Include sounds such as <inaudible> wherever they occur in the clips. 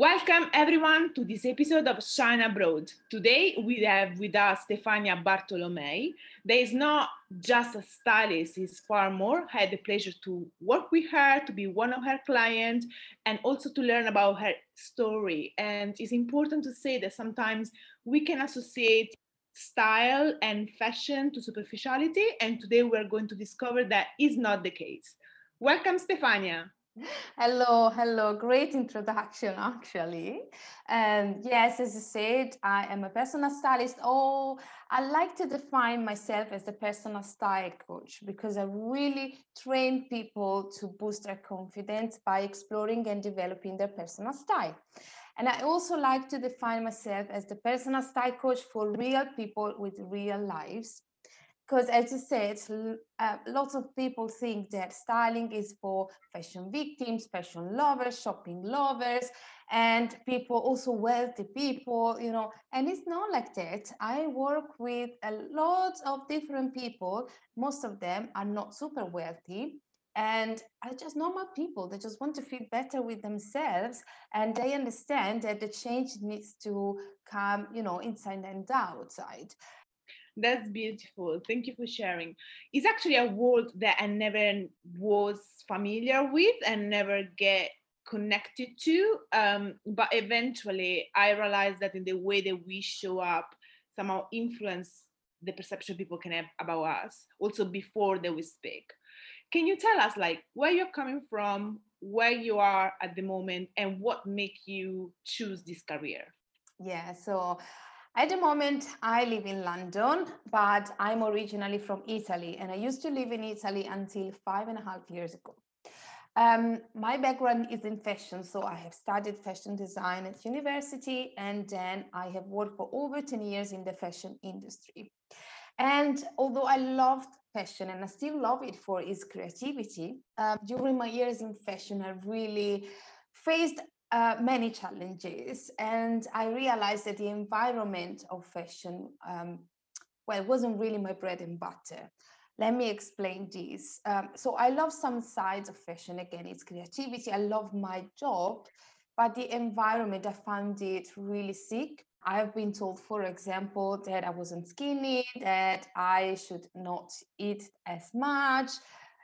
Welcome everyone to this episode of Shine Abroad. Today we have with us Stefania Bartolomei. There is not just a stylist, it's far more. I had the pleasure to work with her, to be one of her clients, and also to learn about her story. And it's important to say that sometimes we can associate style and fashion to superficiality, and today we're going to discover that is not the case. Welcome, Stefania. Hello, hello. Great introduction, actually. And yes, as you said, I am a personal stylist. Oh, I like to define myself as a personal style coach because I really train people to boost their confidence by exploring and developing their personal style. And I also like to define myself as the personal style coach for real people with real lives because as you said uh, lots of people think that styling is for fashion victims fashion lovers shopping lovers and people also wealthy people you know and it's not like that. I work with a lot of different people. Most of them are not super wealthy and are just normal people. They just want to feel better with themselves and they understand that the change needs to come you know inside and outside that's beautiful. Thank you for sharing. It's actually a world that I never was familiar with and never get connected to. Um, but eventually, I realized that in the way that we show up, somehow influence the perception people can have about us, also before that we speak. Can you tell us, like, where you're coming from, where you are at the moment, and what make you choose this career? Yeah. So at the moment, I live in London, but I'm originally from Italy, and I used to live in Italy until five and a half years ago. Um, my background is in fashion, so I have studied fashion design at university, and then I have worked for over 10 years in the fashion industry. And although I loved fashion and I still love it for its creativity, uh, during my years in fashion, I really faced uh, many challenges, and I realized that the environment of fashion, um, well, wasn't really my bread and butter. Let me explain this. Um, so I love some sides of fashion. Again, it's creativity. I love my job, but the environment, I found it really sick. I've been told, for example, that I wasn't skinny, that I should not eat as much.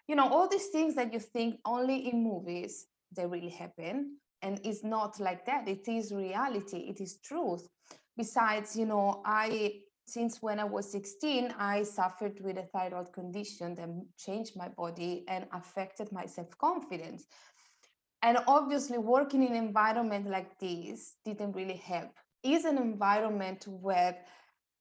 You know, all these things that you think only in movies, they really happen and it's not like that. It is reality. It is truth. Besides you know i since when i was 16 i suffered with a thyroid condition that changed my body and affected my self-confidence. And obviously working in an environment like this didn't really help. Is an environment where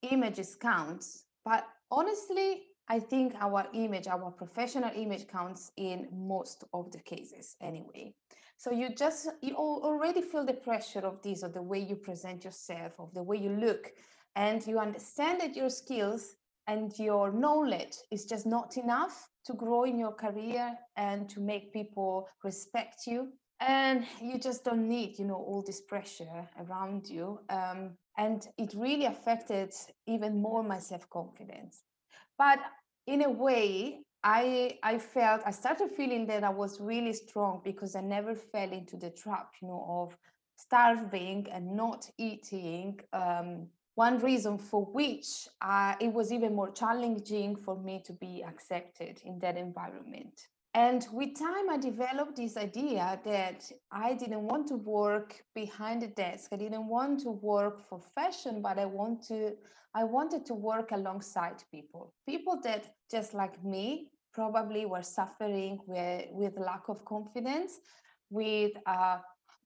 images counts. But honestly i think our image our professional image counts in most of the cases anyway so you just you already feel the pressure of this or the way you present yourself of the way you look and you understand that your skills and your knowledge is just not enough to grow in your career and to make people respect you. And you just don't need you know all this pressure around you um, and it really affected even more my self-confidence. But in a way I I felt I started feeling that I was really strong because I never fell into the trap, you know, of starving and not eating. Um, one reason for which uh, it was even more challenging for me to be accepted in that environment. And with time, I developed this idea that I didn't want to work behind the desk. I didn't want to work for fashion, but I want to. I wanted to work alongside people, people that just like me probably were suffering with, with lack of confidence, with uh,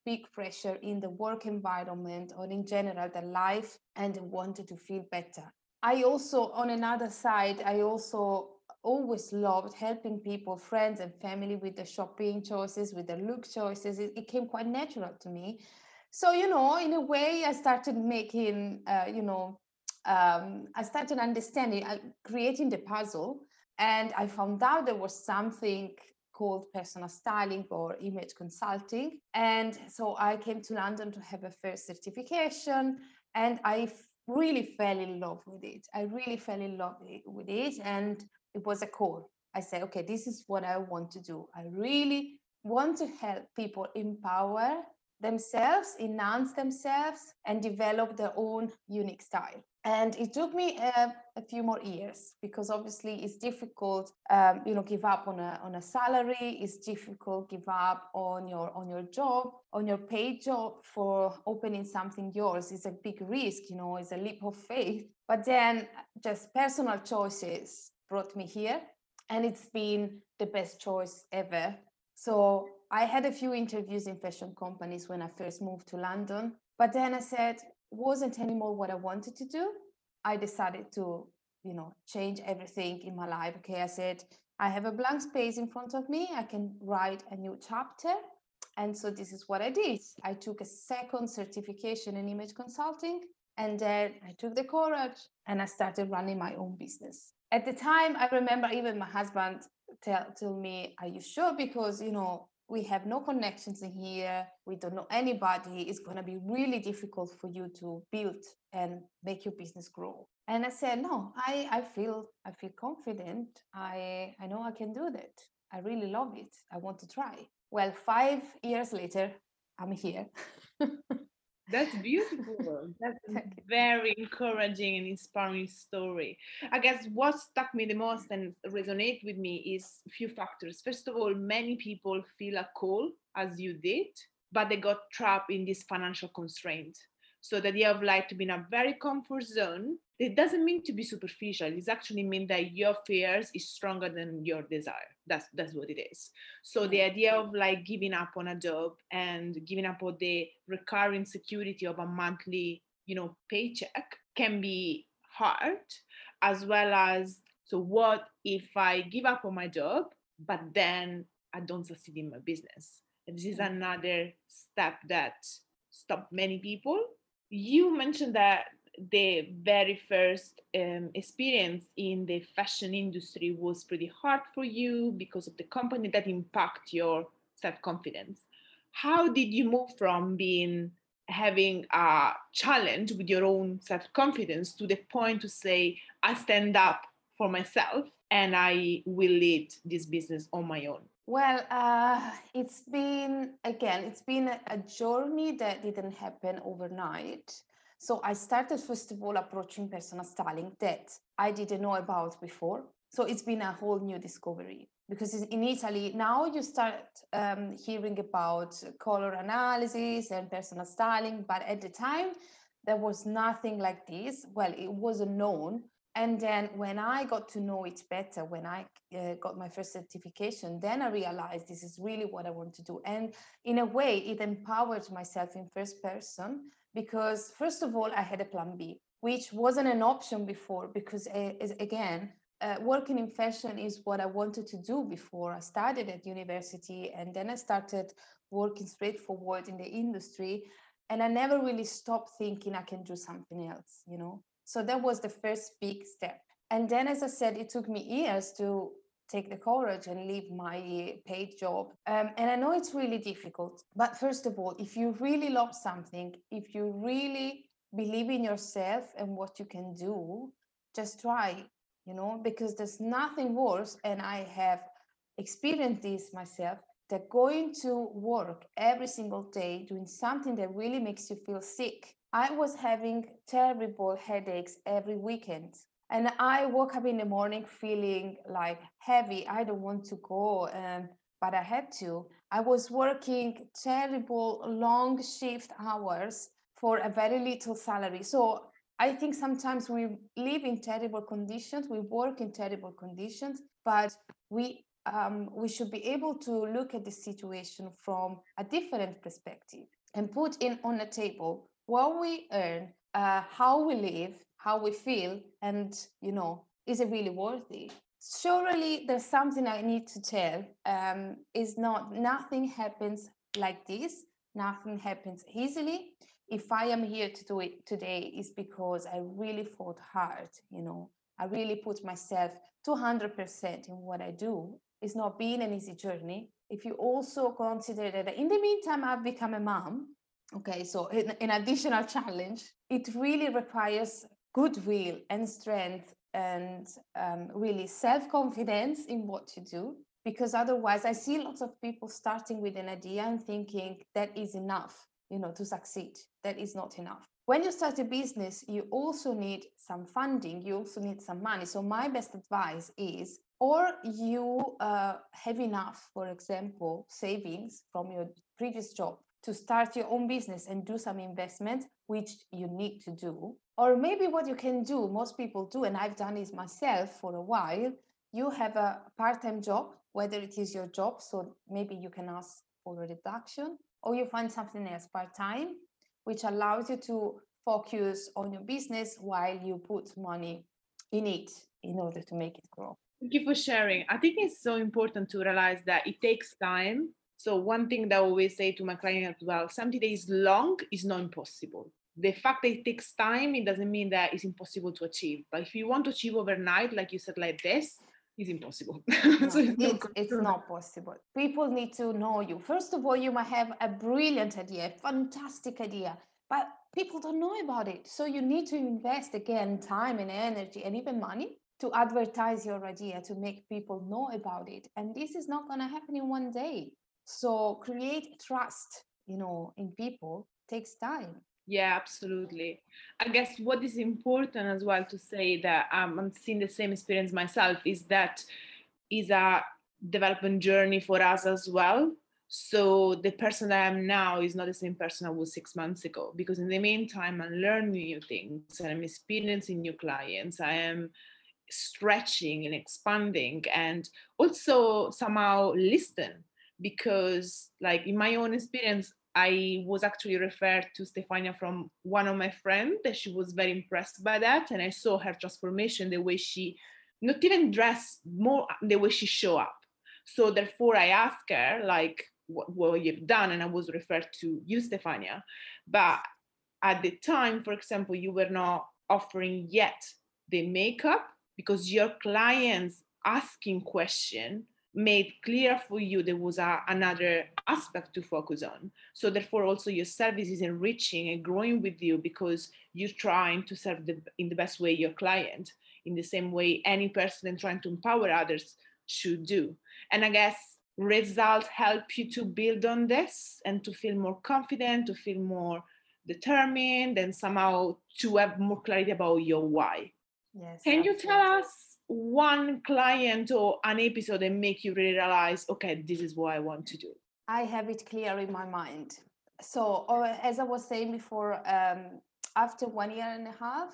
big pressure in the work environment or in general the life and wanted to feel better. I also, on another side, I also always loved helping people, friends and family with the shopping choices, with the look choices. It, it came quite natural to me. So, you know, in a way, I started making, uh, you know, um, I started understanding, uh, creating the puzzle and I found out there was something called personal styling or image consulting. And so I came to London to have a first certification and I really fell in love with it. I really fell in love with it. And it was a call. I said, okay, this is what I want to do. I really want to help people empower themselves, enhance themselves, and develop their own unique style. And it took me a, a few more years because obviously it's difficult, um, you know, give up on a on a salary. It's difficult give up on your on your job, on your paid job for opening something yours. It's a big risk, you know, it's a leap of faith. But then just personal choices brought me here, and it's been the best choice ever. So I had a few interviews in fashion companies when I first moved to London, but then I said wasn't anymore what I wanted to do. I decided to, you know, change everything in my life. Okay, I said I have a blank space in front of me. I can write a new chapter. And so this is what I did. I took a second certification in image consulting and then I took the courage and I started running my own business. At the time, I remember even my husband tell, tell me, Are you sure? Because, you know, we have no connections in here we don't know anybody it's going to be really difficult for you to build and make your business grow. And i said no i i feel i feel confident. I i know i can do that. I really love it. I want to try. Well 5 years later i'm here <laughs> That's beautiful. That's <laughs> a very encouraging and inspiring story. I guess what stuck me the most and resonate with me is a few factors. First of all, many people feel a call as you did, but they got trapped in this financial constraint. So the idea of like to be in a very comfort zone, it doesn't mean to be superficial. It actually mean that your fears is stronger than your desire. That's that's what it is. So the idea of like giving up on a job and giving up on the recurring security of a monthly, you know, paycheck can be hard, as well as so what if I give up on my job, but then I don't succeed in my business? And this is mm. another step that stop many people you mentioned that the very first um, experience in the fashion industry was pretty hard for you because of the company that impact your self-confidence. How did you move from being having a challenge with your own self-confidence to the point to say i stand up for myself and i will lead this business on my own well, uh, it's been, again, it's been a journey that didn't happen overnight. So I started, first of all, approaching personal styling that I didn't know about before. So it's been a whole new discovery because in Italy, now you start um, hearing about color analysis and personal styling, but at the time, there was nothing like this. Well, it wasn't known and then when i got to know it better when i uh, got my first certification then i realized this is really what i want to do. And in a way it empowered myself in first person because first of all i had a plan b which wasn't an option before because uh, again uh, working in fashion is what i wanted to do before i started at university and then i started working straightforward in the industry. And i never really stopped thinking i can do something else you know so that was the first big step. And then, as I said, it took me years to take the courage and leave my paid job. Um, and I know it's really difficult. But first of all, if you really love something, if you really believe in yourself and what you can do, just try, you know, because there's nothing worse. And I have experienced this myself that going to work every single day doing something that really makes you feel sick I was having terrible headaches every weekend. And I woke up in the morning feeling like heavy. I don't want to go, um, but I had to. I was working terrible long shift hours for a very little salary. So I think sometimes we live in terrible conditions, we work in terrible conditions, but we um, we should be able to look at the situation from a different perspective and put in on the table what we earn, uh, how we live, how we feel, and you know, is it really worthy? Surely there's something I need to tell. Um, is not nothing happens like this. Nothing happens easily. If I am here to do it today, is because I really fought hard. You know, I really put myself 200% in what I do. It's not been an easy journey. If you also consider that in the meantime, I've become a mom, Okay, so an additional challenge, it really requires goodwill and strength and um, really self confidence in what you do. because otherwise i see lots of people starting with an idea and thinking that is enough you know to succeed that is not enough when you start a business you also need some funding you also need some money so my best advice is or you uh, have enough for example savings from your previous job to start your own business and do some investment which you need to do. Or maybe what you can do most people do and i've done it myself for a while you have a part-time job whether it is your job so maybe you can ask for a reduction or you find something else part-time which allows you to focus on your business while you put money in it in order to make it grow. Thank you for sharing. I think it's so important to realize that it takes time so one thing that I always say to my client as well, something that is long is not impossible. The fact that it takes time, it doesn't mean that it's impossible to achieve. But if you want to achieve overnight, like you said, like this, it's impossible. <laughs> No, so it's, it's, it's, not possible. People need to know you. First of all, you might have a brilliant idea, a fantastic idea, but people don't know about it. So you need to invest again time and energy and even money to advertise your idea to make people know about it. And this is not going to happen in one day. So create trust, you know, in people takes time. Yeah, absolutely. I guess what is important as well to say that um, I'm seeing the same experience myself is that is a development journey for us as well. So the person that I am now is not the same person I was six months ago because in the meantime I'm learning new things and I'm experiencing new clients. I am stretching and expanding and also somehow listen because like in my own experience i was actually referred to stefania from one of my friends that she was very impressed by that and i saw her transformation the way she not even dress more the way she show up. So therefore i asked her like what, what you've done? And i was referred to you stefania. But at the time for example you were not offering yet the makeup because your clients asking question made clear for you there was a, another aspect to focus on. So therefore also your service is enriching and growing with you because you're trying to serve the, in the best way your client in the same way any person trying to empower others should do. And i guess results help you to build on this and to feel more confident to feel more determined and somehow to have more clarity about your why. Yes can absolutely. you tell us one client or an episode that make you realize okay this is what i want to do. I have it clear in my mind. So uh, as i was saying before um, after one year and a half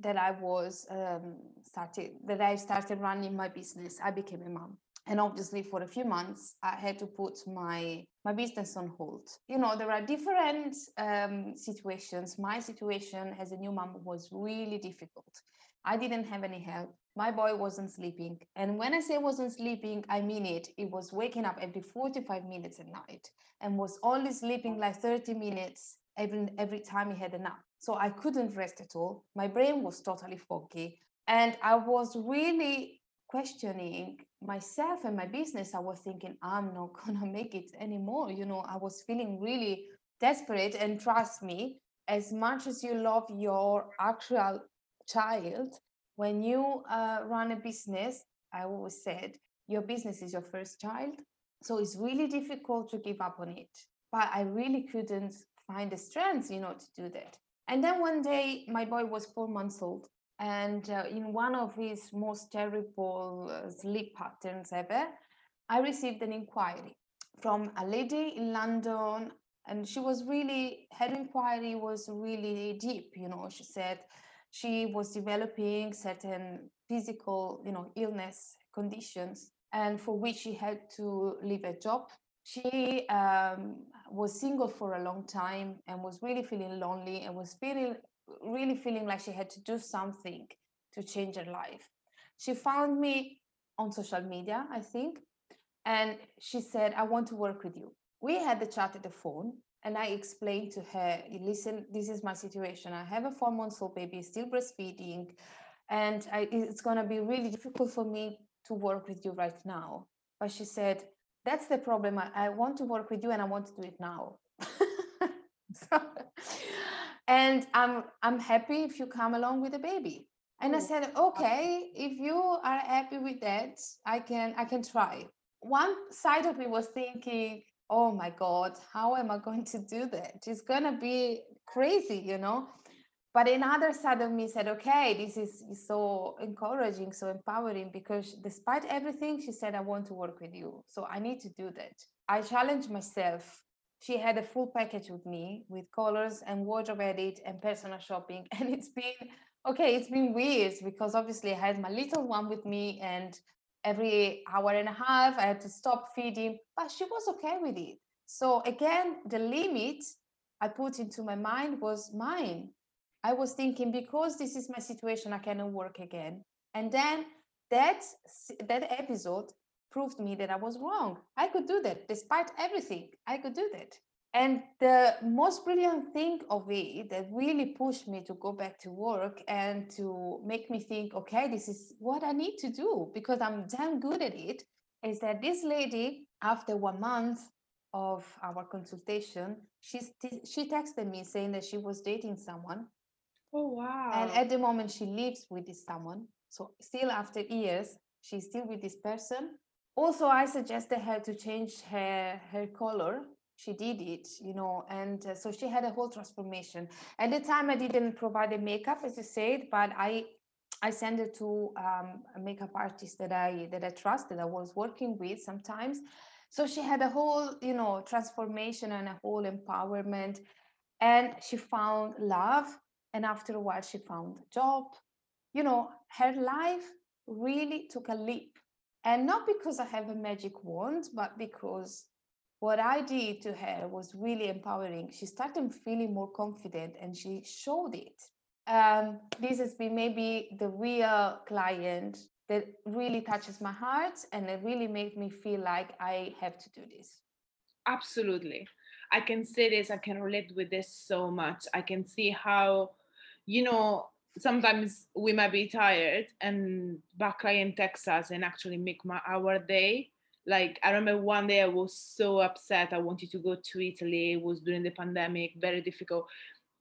that i was um, started that i started running my business i became a mom. And obviously for a few months i had to put my my business on hold. You know there are different um, situations. My situation as a new mom was really difficult i didn't have any help my boy wasn't sleeping. And when I say wasn't sleeping, I mean it. It was waking up every 45 minutes at night and was only sleeping like 30 minutes every, every time he had a nap. So I couldn't rest at all. My brain was totally foggy. And I was really questioning myself and my business. I was thinking, I'm not <laughs> going to make it anymore. You know, I was feeling really desperate. And trust me, as much as you love your actual child, when you uh, run a business, I always said your business is your first child. So it's really difficult to give up on it. But I really couldn't find the strength, you know, to do that. And then one day, my boy was four months old. And uh, in one of his most terrible uh, sleep patterns ever, I received an inquiry from a lady in London. And she was really, her inquiry was really deep. You know, she said, she was developing certain physical you know illness conditions and for which she had to leave a job. She um, was single for a long time and was really feeling lonely and was feeling really feeling like she had to do something to change her life. She found me on social media i think and she said i want to work with you. We had the chat at the phone and I explained to her, listen, this is my situation. I have a four month old baby, still breastfeeding, and I, it's going to be really difficult for me to work with you right now. But she said, that's the problem. I, I want to work with you and I want to do it now. <laughs> so, and I'm I'm happy if you come along with the baby. And I oh, said, okay, if you are happy with that, I can I can try. one side of me was thinking, oh my God, how am I going to do that? It's going to be crazy, you know? But another side of me said, okay, this is so encouraging, so empowering, because despite everything, she said, I want to work with you. So I need to do that. I challenged myself. She had a full package with me with colors and wardrobe edit and personal shopping. <laughs> And it's been, okay, it's been weird because obviously I had my little one with me and every hour and a half. I had to stop feeding, but she was okay with it. So again, the limit I put into my mind was mine. I was thinking because this is my situation, I cannot work again. And then that that episode proved me that I was wrong. I could do that despite everything. I could do that. And the most brilliant thing of it that really pushed me to go back to work and to make me think, okay, this is what I need to do because I'm damn good at it, is that this lady, after one month of our consultation, she, she texted me saying that she was dating someone. Oh, wow. And at the moment, she lives with this someone. So, still after years, she's still with this person. Also, I suggested her to change her, her color she did it you know and uh, so she had a whole transformation. At the time i didn't provide the makeup as you said but i i sent it to um, a makeup artist that i that i trust that i was working with sometimes. So she had a whole you know transformation and a whole empowerment and she found love and after a while she found a job. You know her life really took a leap and not because i have a magic wand but because what I did to her was really empowering. She started feeling more confident and she showed it. Um, this has been maybe the real client that really touches my heart and it really made me feel like I have to do this. Absolutely. I can say this, I can relate with this so much. I can see how, you know, sometimes we might be tired and back client texts us and actually make my our day like i remember one day i was so upset i wanted to go to italy it was during the pandemic very difficult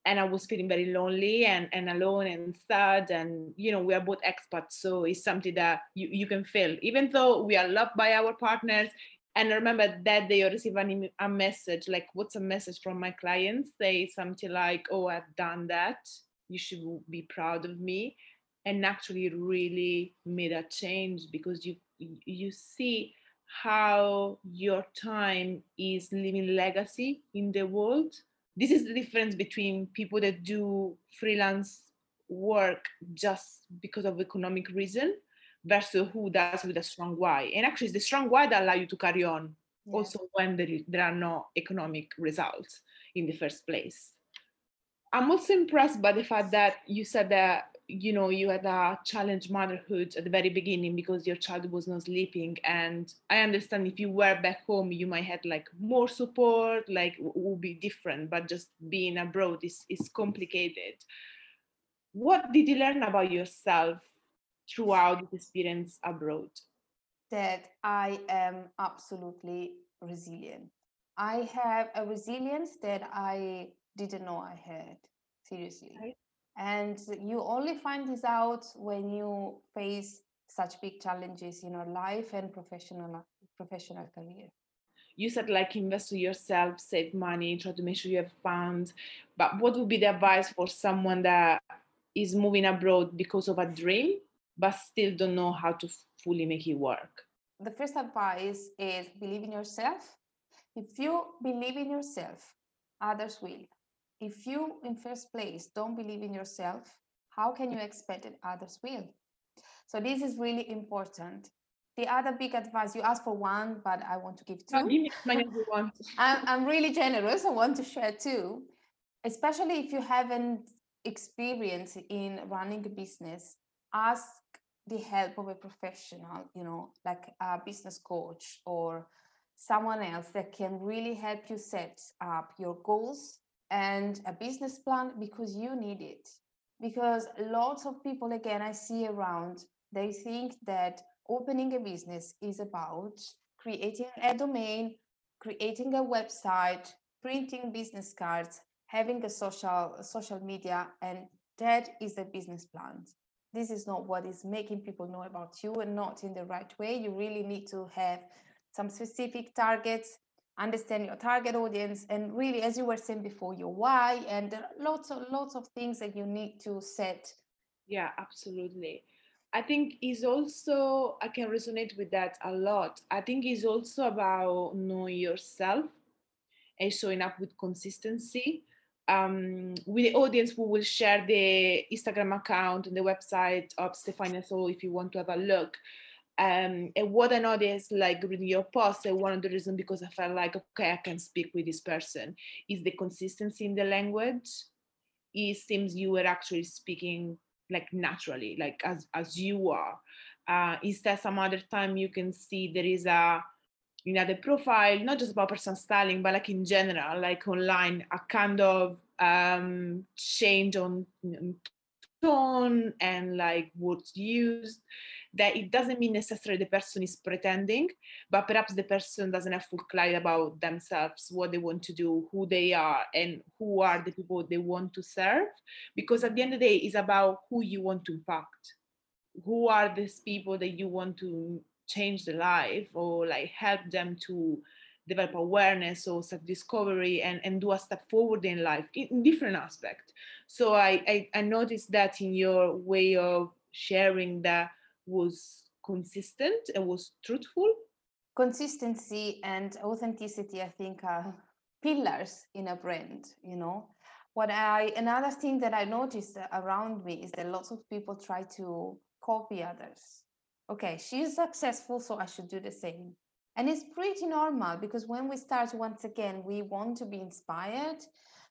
and i was feeling very lonely and, and alone and sad and you know we are both experts so it's something that you, you can feel. Even though we are loved by our partners and I remember that day I received an, a message like WhatsApp message from my clients? Say something like oh i've done that. You should be proud of me. And actually really made a change because you you see how your time is leaving legacy in the world. This is the difference between people that do freelance work just because of economic reason versus who does with a strong why. And actually, it's the strong why that allow you to carry on yeah. also when there, there are no economic results in the first place. I'm also impressed by the fact that you said that you know you had a challenge motherhood at the very beginning because your child was not sleeping. And i understand if you were back home you might have like more support like would be different but just being abroad is, is complicated. What did you learn about yourself throughout this experience abroad? That i am absolutely resilient. I have a resilience that i didn't know i had seriously. Right and you only find this out when you face such big challenges in your life and professional professional career. You said like invest in yourself save money try to make sure you have funds. But what would be the advice for someone that is moving abroad because of a dream but still don't know how to fully make it work? The first advice is believe in yourself. If you believe in yourself others will if you, in first place, don't believe in yourself, how can you expect that others will? So this is really important. The other big advice, you asked for one, but I want to give two. Give me one. <laughs> I'm, I'm really generous. I want to share two, especially if you haven't experience in running a business. Ask the help of a professional, you know, like a business coach or someone else that can really help you set up your goals and a business plan because you need it. Because lots of people, again, I see around, they think that opening a business is about creating a domain, creating a website, printing business cards, having a social social media, and that is the business plan. This is not what is making people know about you and not in the right way. You really need to have some specific targets, understand your target audience, and really, as you were saying before, your why, and lots of lots of things that you need to set. Yeah, absolutely. I think is also I can resonate with that a lot. I think it's also about knowing yourself and showing up with consistency. Um, with the audience, we will share the Instagram account and the website of Stefania. So if you want to have a look, um, and what I noticed, like reading your post, and one of the reasons because I felt like okay, I can speak with this person is the consistency in the language. It seems you were actually speaking like naturally, like as as you are. Uh, instead, some other time you can see there is a you know the profile, not just about personal styling, but like in general, like online, a kind of um, change on tone and like words used that it doesn't mean necessarily the person is pretending, but perhaps the person doesn't have full clarity about themselves, what they want to do, who they are, and who are the people they want to serve. Because at the end of the day, it's about who you want to impact. Who are these people that you want to change the life or like help them to develop awareness or self-discovery and, and do a step forward in life in, different aspects. So I, I, I noticed that in your way of sharing that was consistent and was truthful. Consistency and authenticity i think are pillars in a brand you know? What i another thing that i noticed around me is that lots of people try to copy others. Okay she's successful so i should do the same and it's pretty normal because when we start once again we want to be inspired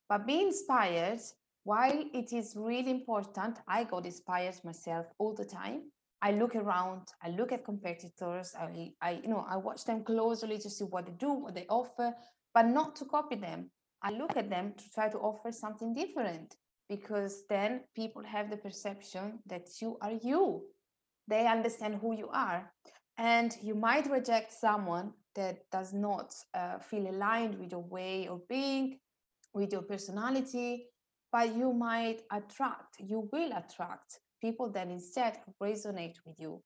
but be inspired while it is really important i got inspired myself all the time I look around, I look at competitors, I, I, you know, I watch them closely to see what they do, what they offer, but not to copy them. I look at them to try to offer something different because then people have the perception that you are you. They understand who you are. And you might reject someone that does not uh, feel aligned with your way of being, with your personality, but you might attract, you will attract people that instead resonate with you.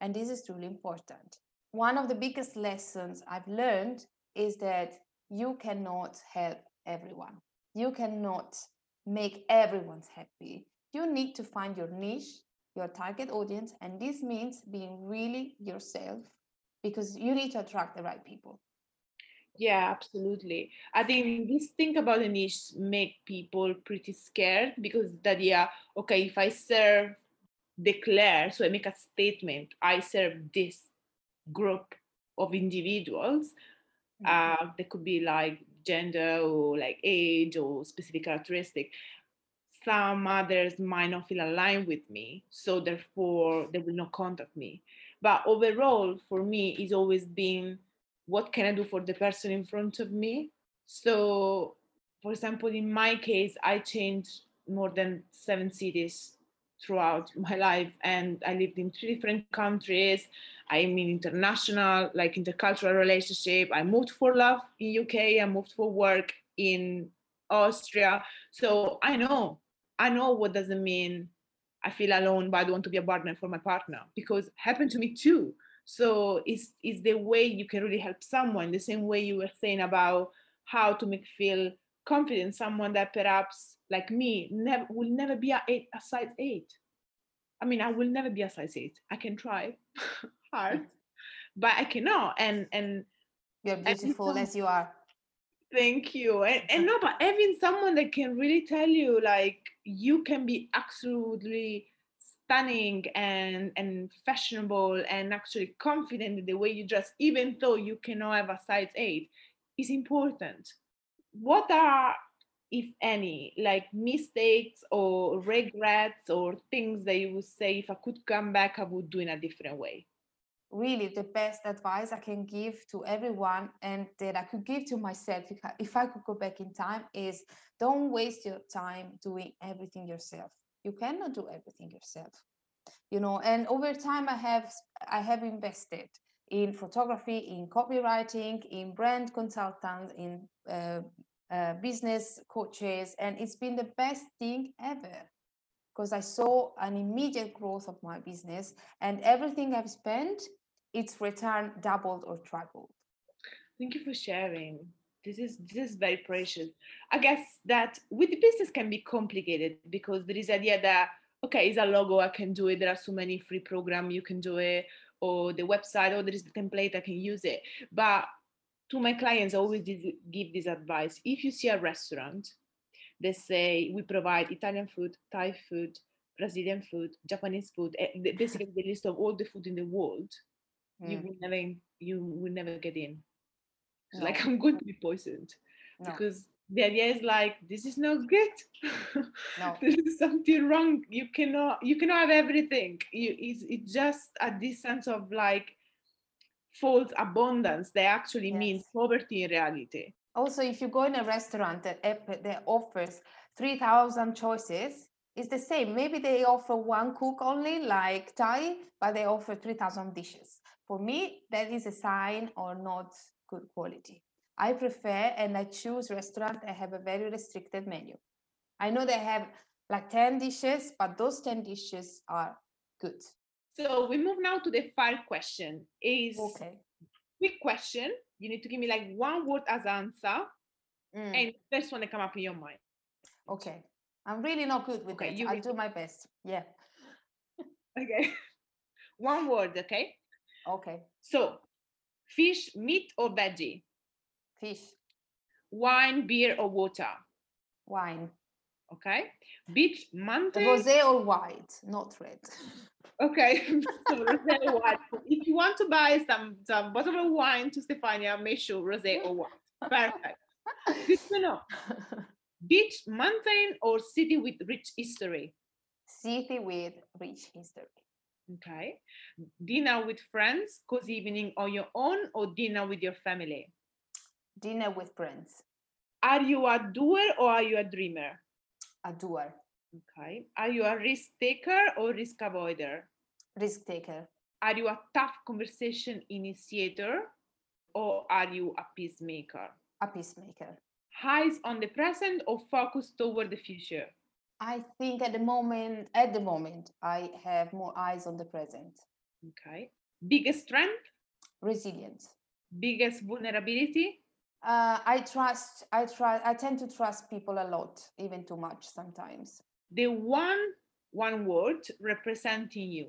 And this is truly important. One of the biggest lessons I've learned is that you cannot help everyone. You cannot make everyone's happy. You need to find your niche, your target audience, and this means being really yourself because you need to attract the right people. Yeah, absolutely. I think this thing about the niche make people pretty scared because the idea, okay, if I serve, declare, so I make a statement, I serve this group of individuals. Mm-hmm. Uh, they could be like gender or like age or specific characteristic. Some others might not feel aligned with me, so therefore they will not contact me. But overall, for me, it's always been what can I do for the person in front of me? So, for example, in my case, I changed more than seven cities throughout <laughs> my life and I lived in three different countries. I'm in international, like intercultural relationship. I moved for love in UK, I moved for work in Austria. So I know, I know what does it mean I feel alone, but I don't want to be a partner for my partner because happened to me too. So it's it's the way you can really help someone. The same way you were saying about how to make feel confident someone that perhaps like me never will never be a, eight, a size eight. I mean, I will never be a size eight. I can try <laughs> hard, but I cannot. And and you're beautiful as you are. Thank you. And, and <laughs> no, but having someone that can really tell you like you can be absolutely stunning and and fashionable and actually confident in the way you dress, even though you cannot have a size eight, is important. What are, if any, like mistakes or regrets or things that you would say if I could come back, I would do in a different way? Really the best advice I can give to everyone and that I could give to myself if I, could go back in time is don't waste your time doing everything yourself. You cannot do everything yourself you know and over time i have i have invested in photography in copywriting in brand consultants in uh, uh, business coaches and it's been the best thing ever because i saw an immediate growth of my business and everything i've spent its return doubled or tripled Thank you for sharing. This is this is very precious. I guess that with the business can be complicated because there is idea that okay, it's a logo, I can do it. There are so many free programs you can do it, or the website, or there is the template, I can use it. But to my clients, I always give this advice. If you see a restaurant, they say we provide Italian food, Thai food, Brazilian food, Japanese food, eh, basically the list of all the food in the world, mm. you will never you will never get in. No. Like I'm going to be poisoned no. because the idea is like this is not good. No. <laughs> there is something wrong. You cannot you cannot have everything. You it's, it's just a this sense of like false abundance that actually yes. means poverty in reality. Also, if you go in a restaurant that, that offers 3,000 choices, it's the same. Maybe they offer one cook only, like Thai, but they offer 3,000 dishes. For me, that is a sign or not good quality. I prefer and I choose restaurants that have a very restricted menu. I know they have like 10 dishes, but those 10 dishes are good. So we move now to the final question. Is okay. quick question. You need to give me like one word as answer. Mm. And first one that come up in your mind. Okay. I'm really not good with okay, it. I'll do my best. Yeah. okay. <laughs> one word, okay? Okay. So fish, meat or veggie? Fish. Wine, beer or water? Wine. Okay. Beach, mountain. Rosé or white, not red. <laughs> Okay, <laughs> so rosé or white. If you want to buy some some bottle of wine to Stefania, make sure rosé or white. Perfect. Good to know. <laughs> Beach, mountain, or city with rich history? City with rich history. Okay. Dinner with friends, cozy evening on your own, or dinner with your family? Dinner with friends. Are you a doer or are you a dreamer? A doer. Okay. Are you a risk taker or risk avoider? Risk taker. Are you a tough conversation initiator or are you a peacemaker? A peacemaker. Eyes on the present or focus toward the future? I think at the moment, at the moment, I have more eyes on the present. Okay. Biggest strength? Resilience. Biggest vulnerability? Uh, I trust. I try. I tend to trust people a lot, even too much sometimes the one one word representing you.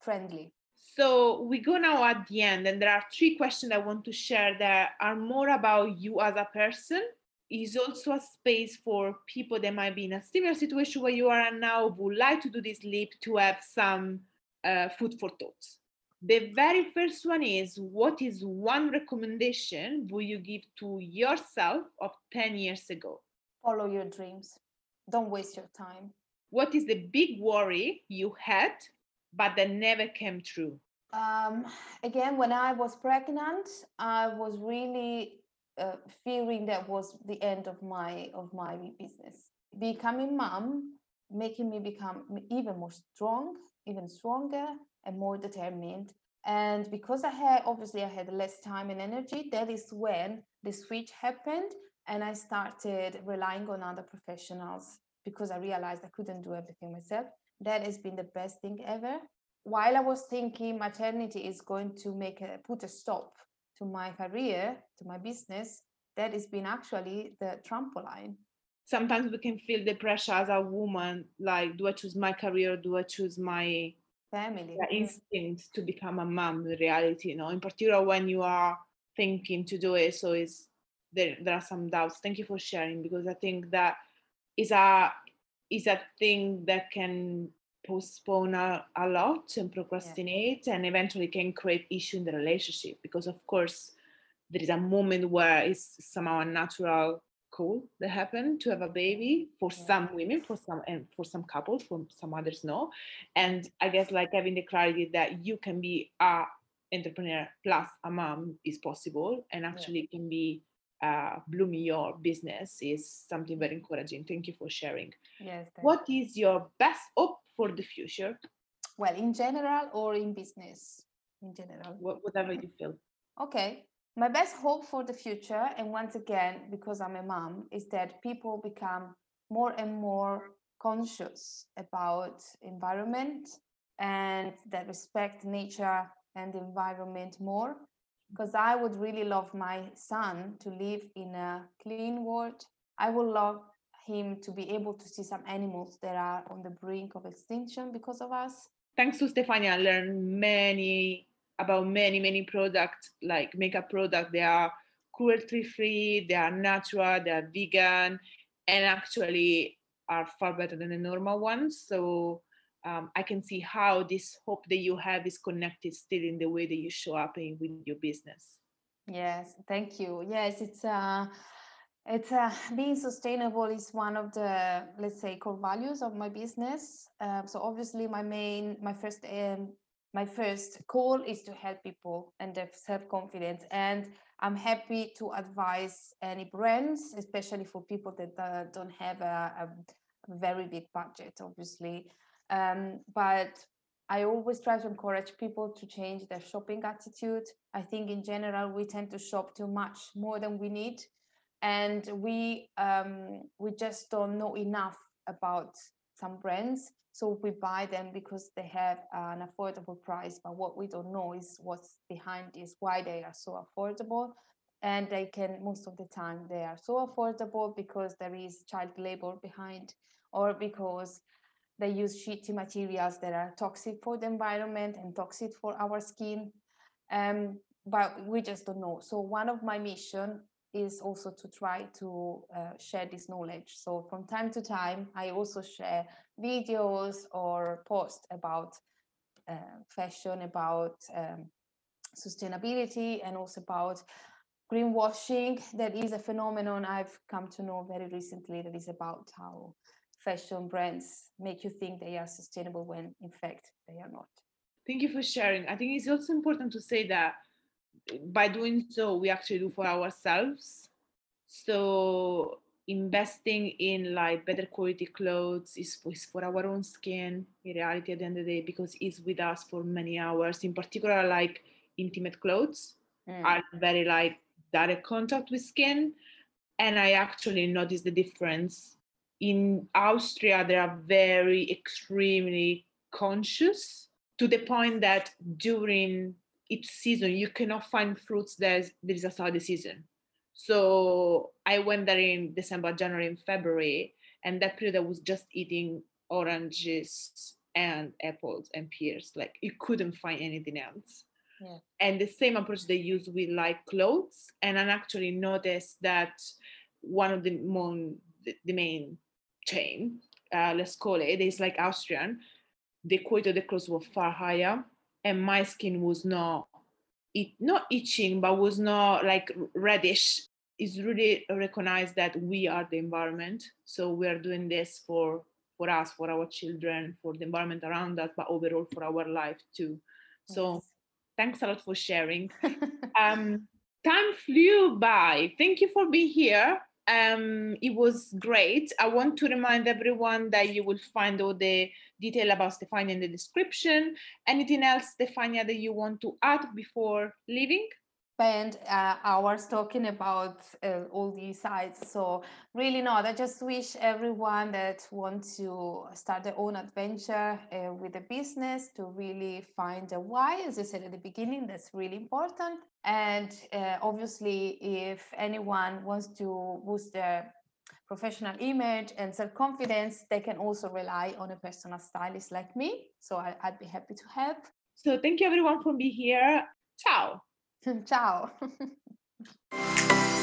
Friendly. So we go now at the end and there are three questions i want to share that are more about you as a person. Is also a space for people that might be in a similar situation where you are now would like to do this leap to have some uh, food for thoughts. The very first one is what is one recommendation would you give to yourself of 10 years ago? Follow your dreams don't waste your time. What is the big worry you had, but that never came true? Um, again, when I was pregnant, I was really uh, fearing that was the end of my of my business. Becoming mom, making me become even more strong, even stronger, and more determined. And because I had obviously I had less time and energy, that is when the switch happened and I started relying on other professionals because I realized I couldn't do everything myself. That has been the best thing ever. While I was thinking maternity is going to make a put a stop to my career, to my business, that has been actually the trampoline. Sometimes we can feel the pressure as a woman, like, do I choose my career? or Do I choose my family The instinct to become a mom? The reality, you know, in particular when you are thinking to do it. So it's there, there are some doubts. Thank you for sharing because I think that is a is a thing that can postpone a, a lot and procrastinate yeah. and eventually can create issue in the relationship because of course there is a moment where it's somehow a natural call that happen to have a baby for yeah. some women for some and for some couples for some others no and i guess like having the clarity that you can be a entrepreneur plus a mom is possible and actually yeah. can be uh, blooming your business is something very encouraging. Thank you for sharing. Yes. What is your best hope for the future? Well, in general or in business? In general. whatever you feel. Okay. My best hope for the future, and once again, because I'm a mom, is that people become more and more conscious about environment and that respect nature and the environment more because I would really love my son to live in a clean world. I would love him to be able to see some animals that are on the brink of extinction because of us. Thanks to Stefania, I learned many about many many products like makeup products. They are cruelty free, they are natural, they are vegan, and actually are far better than the normal ones. So um, I can see how this hope that you have is connected still in the way that you show up in with your business. Yes, thank you. Yes, it's uh it's uh, being sustainable is one of the let's say core values of my business. Um, so obviously, my main, my first, um, my first goal is to help people and their self confidence. And I'm happy to advise any brands, especially for people that uh, don't have a, a, very big budget, obviously. Um, but I always try to encourage people to change their shopping attitude. I think in general we tend to shop too much more than we need. And we um, we just don't know enough about some brands. So we buy them because they have an affordable price but what we don't know is what's behind is why they are so affordable. And they can most of the time they are so affordable because there is child labor behind or because they use shitty materials that are toxic for the environment and toxic for our skin um, but we just don't know so one of my mission is also to try to uh, share this knowledge. So from time to time, I also share videos or posts about uh, fashion, about um, sustainability, and also about greenwashing. That is a phenomenon I've come to know very recently. That is about how fashion brands make you think they are sustainable when in fact they are not. Thank you for sharing. I think it's also important to say that by doing so, we actually do for ourselves. So investing in like better quality clothes is, is for our own skin in reality at the end of the day because it's with us for many hours in particular like intimate clothes mm. are very like direct contact with skin and i actually noticed the difference in austria they are very extremely conscious to the point that during each season you cannot find fruits that there is outside the season. So i went there in december january and february and that period i was just eating oranges and apples and pears. Like you couldn't find anything else. Yeah. and the same approach they use with like clothes. And i actually noticed that one of the, mon, the, the main chain uh, let's call it, it is like austrian. The quality of the clothes were far higher and my skin was not it not itching but was not like reddish. Is really recognize that we are the environment so we are doing this for for us for our children for the environment around us but overall for our life too. So yes. thanks a lot for sharing. <laughs> Um time flew by. Thank you for being here um, it was great. I want to remind everyone that you will find all the detail about Stefania in the description. Anything else, Stefania, that you want to add before leaving? Spend uh, hours talking about uh, all these sites. So really not. I just wish everyone that wants to start their own adventure uh, with a business to really find a why, as I said at the beginning, that's really important. And uh, obviously, if anyone wants to boost their professional image and self-confidence, they can also rely on a personal stylist like me. So I, I'd be happy to help. So thank you everyone for being here. Ciao. <laughs> Ciao. <laughs>